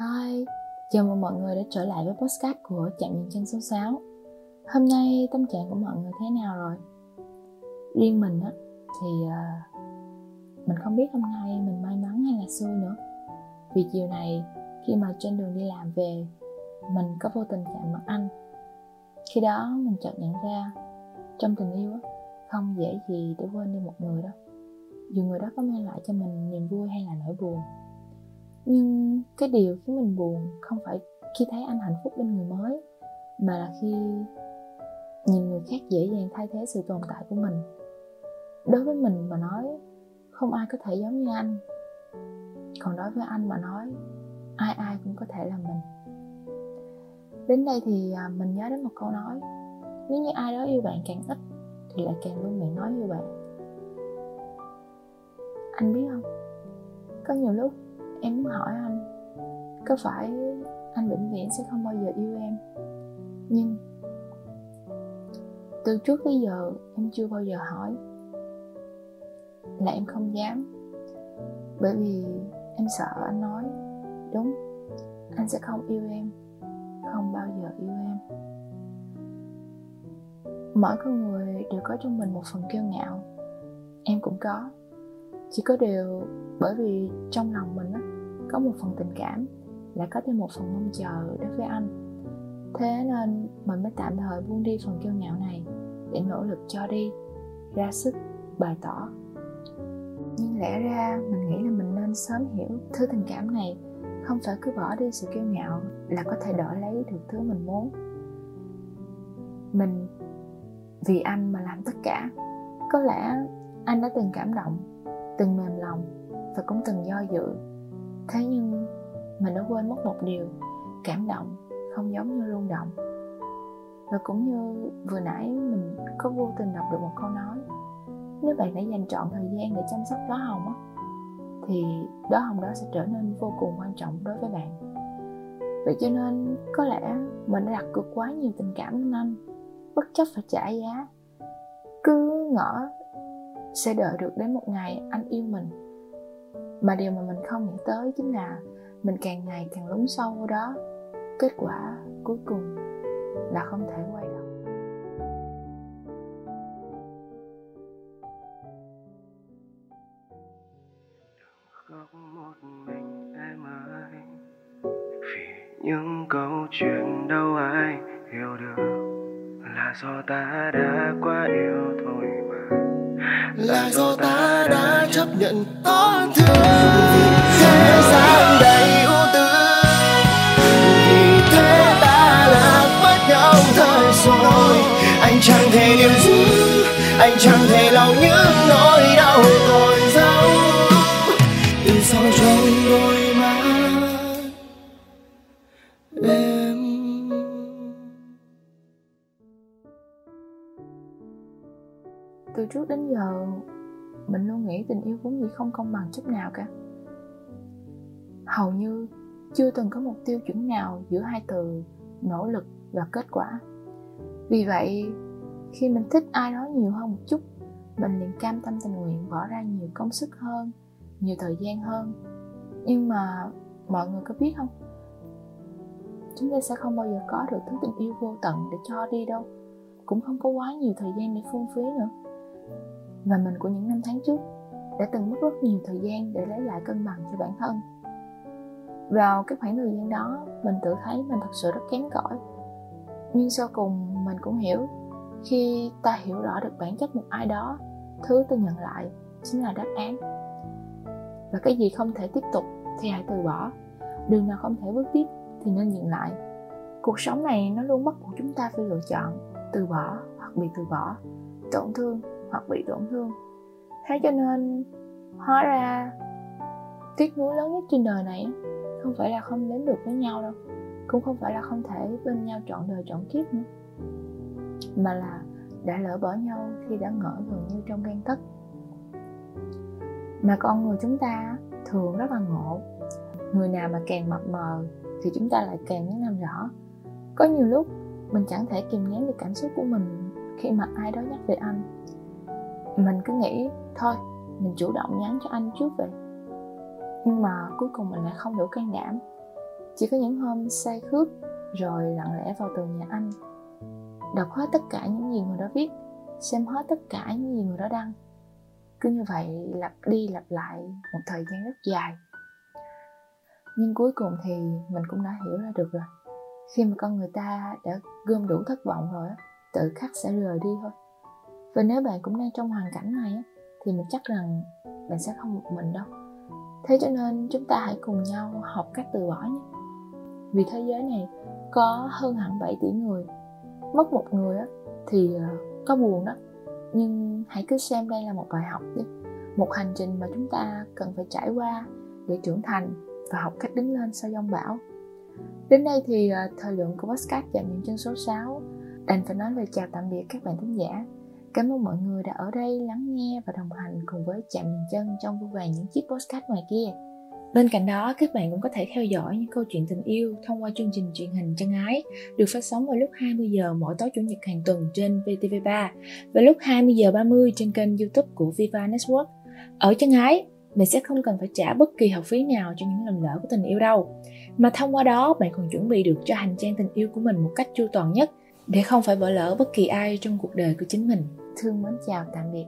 Hi, chào mừng mọi người đã trở lại với podcast của Chạm Nhìn Chân số 6 Hôm nay tâm trạng của mọi người thế nào rồi? Riêng mình á, thì uh, mình không biết hôm nay mình may mắn hay là xui nữa. Vì chiều này khi mà trên đường đi làm về Mình có vô tình chạm mặt anh. Khi đó mình chợt nhận ra Trong tình yêu á, không dễ gì để quên đi một người đâu. Dù người đó có mang lại cho mình niềm vui hay là nỗi buồn nhưng cái điều khiến mình buồn không phải khi thấy anh hạnh phúc bên người mới, mà là khi nhìn người khác dễ dàng thay thế sự tồn tại của mình. Đối với mình mà nói, không ai có thể giống như anh. Còn đối với anh mà nói, ai ai cũng có thể là mình. Đến đây thì à, mình nhớ đến một câu nói, nếu như ai đó yêu bạn càng ít, thì lại càng luôn miệng nói như bạn. Anh biết không? Có nhiều lúc em muốn hỏi anh, có phải anh vĩnh viễn sẽ không bao giờ yêu em? Nhưng từ trước tới giờ em chưa bao giờ hỏi là em không dám. Bởi vì em sợ anh nói, đúng, anh sẽ không yêu em, không bao giờ yêu em. Mỗi con người đều có trong mình một phần kiêu ngạo, em cũng có. Chỉ có điều bởi vì trong lòng mình á có một phần tình cảm lại có thêm một phần mong chờ đối với anh. Thế nên mình mới tạm thời buông đi phần kiêu ngạo này để nỗ lực cho đi, ra sức, bày tỏ. Nhưng lẽ ra mình nghĩ là mình nên sớm hiểu thứ tình cảm này, không phải cứ bỏ đi sự kiêu ngạo là có thể đổi lấy được thứ mình muốn. Mình, vì anh mà làm tất cả. Có lẽ anh đã từng cảm động, từng mềm lòng và cũng từng do dự thế nhưng mình đã quên mất một điều, cảm động không giống như rung động. Và cũng như vừa nãy mình có vô tình đọc được một câu nói, nếu bạn đã dành trọn thời gian để chăm sóc đóa hồng á, thì đóa hồng đó sẽ trở nên vô cùng quan trọng đối với bạn. Vậy cho nên có lẽ mình đã đặt cược quá nhiều tình cảm lên anh, bất chấp phải trả giá. Cứ ngỡ sẽ đợi được đến một ngày anh yêu mình mà điều mà mình không nghĩ tới chính là mình càng ngày càng lún sâu vào đó. Kết quả cuối cùng là không thể quay đầu. Khóc một mình em ơi vì những câu chuyện đâu ai hiểu được. Là do ta đã quá yêu thôi mà. Là do ta đã chấp nhận tổn thương chẳng thể điều giữ, anh chẳng thể lau những nỗi đau còn dấu. Từ sau trong đôi mắt em. Từ trước đến giờ, mình luôn nghĩ tình yêu vốn dĩ không công bằng chút nào cả. Hầu như chưa từng có một tiêu chuẩn nào giữa hai từ nỗ lực và kết quả. Vì vậy khi mình thích ai đó nhiều hơn một chút, mình liền cam tâm tình nguyện bỏ ra nhiều công sức hơn, nhiều thời gian hơn. Nhưng mà mọi người có biết không? Chúng ta sẽ không bao giờ có được thứ tình yêu vô tận để cho đi đâu. Cũng không có quá nhiều thời gian để phung phí nữa. Và mình của những năm tháng trước đã từng mất rất nhiều thời gian để lấy lại cân bằng cho bản thân. Vào cái khoảng thời gian đó, mình tự thấy mình thật sự rất kém cỏi. Nhưng sau cùng mình cũng hiểu khi ta hiểu rõ được bản chất một ai đó, thứ ta nhận lại chính là đáp án. Và cái gì không thể tiếp tục thì hãy từ bỏ. Đường nào không thể bước tiếp thì nên dừng lại. Cuộc sống này nó luôn bắt buộc chúng ta phải lựa chọn từ bỏ hoặc bị từ bỏ, tổn thương hoặc bị tổn thương. Thế cho nên, hóa ra, tiếc nuối lớn nhất trên đời này không phải là không đến được với nhau đâu, cũng không phải là không thể bên nhau trọn đời trọn kiếp nữa mà là đã lỡ bỏ nhau khi đã ngỡ gần như trong gan tấc. Mà con người chúng ta thường rất là ngộ. Người nào mà càng mập mờ thì chúng ta lại càng muốn làm rõ. Có nhiều lúc mình chẳng thể kìm nén được cảm xúc của mình khi mà ai đó nhắc về anh. Mình cứ nghĩ, thôi, mình chủ động nhắn cho anh trước vậy. Nhưng mà cuối cùng mình lại không đủ can đảm. Chỉ có những hôm say khướt rồi lặng lẽ vào tường nhà anh đọc hết tất cả những gì người đó viết, xem hết tất cả những gì người đó đăng. Cứ như vậy lặp đi lặp lại một thời gian rất dài. Nhưng cuối cùng thì mình cũng đã hiểu ra được rồi. Khi mà con người ta đã gom đủ thất vọng rồi tự khắc sẽ rời đi thôi. Và nếu bạn cũng đang trong hoàn cảnh này thì mình chắc rằng bạn sẽ không một mình đâu. Thế cho nên chúng ta hãy cùng nhau học cách từ bỏ nhé. Vì thế giới này có hơn hẳn 7 tỷ người mất một người á, thì ờ, có buồn đó. Nhưng hãy cứ xem đây là một bài học đi, một hành trình mà chúng ta cần phải trải qua để trưởng thành và học cách đứng lên sau giông bão. Đến đây thì ờ, thời lượng của podcast dành những chân số 6 đành phải nói lời chào tạm biệt các bạn thính giả. Cảm ơn mọi người đã ở đây lắng nghe và đồng hành cùng với chạm những chân trong vô vàng những chiếc podcast ngoài kia. Bên cạnh đó, các bạn cũng có thể theo dõi những câu chuyện tình yêu thông qua chương trình truyền hình Chân Ái được phát sóng vào lúc 20 giờ mỗi tối chủ nhật hàng tuần trên VTV3 và lúc 20 giờ 30 trên kênh YouTube của Viva Network. Ở Chân Ái, mình sẽ không cần phải trả bất kỳ học phí nào cho những lần lỡ của tình yêu đâu. Mà thông qua đó, bạn còn chuẩn bị được cho hành trang tình yêu của mình một cách chu toàn nhất để không phải bỏ lỡ bất kỳ ai trong cuộc đời của chính mình. Thương mến chào tạm biệt.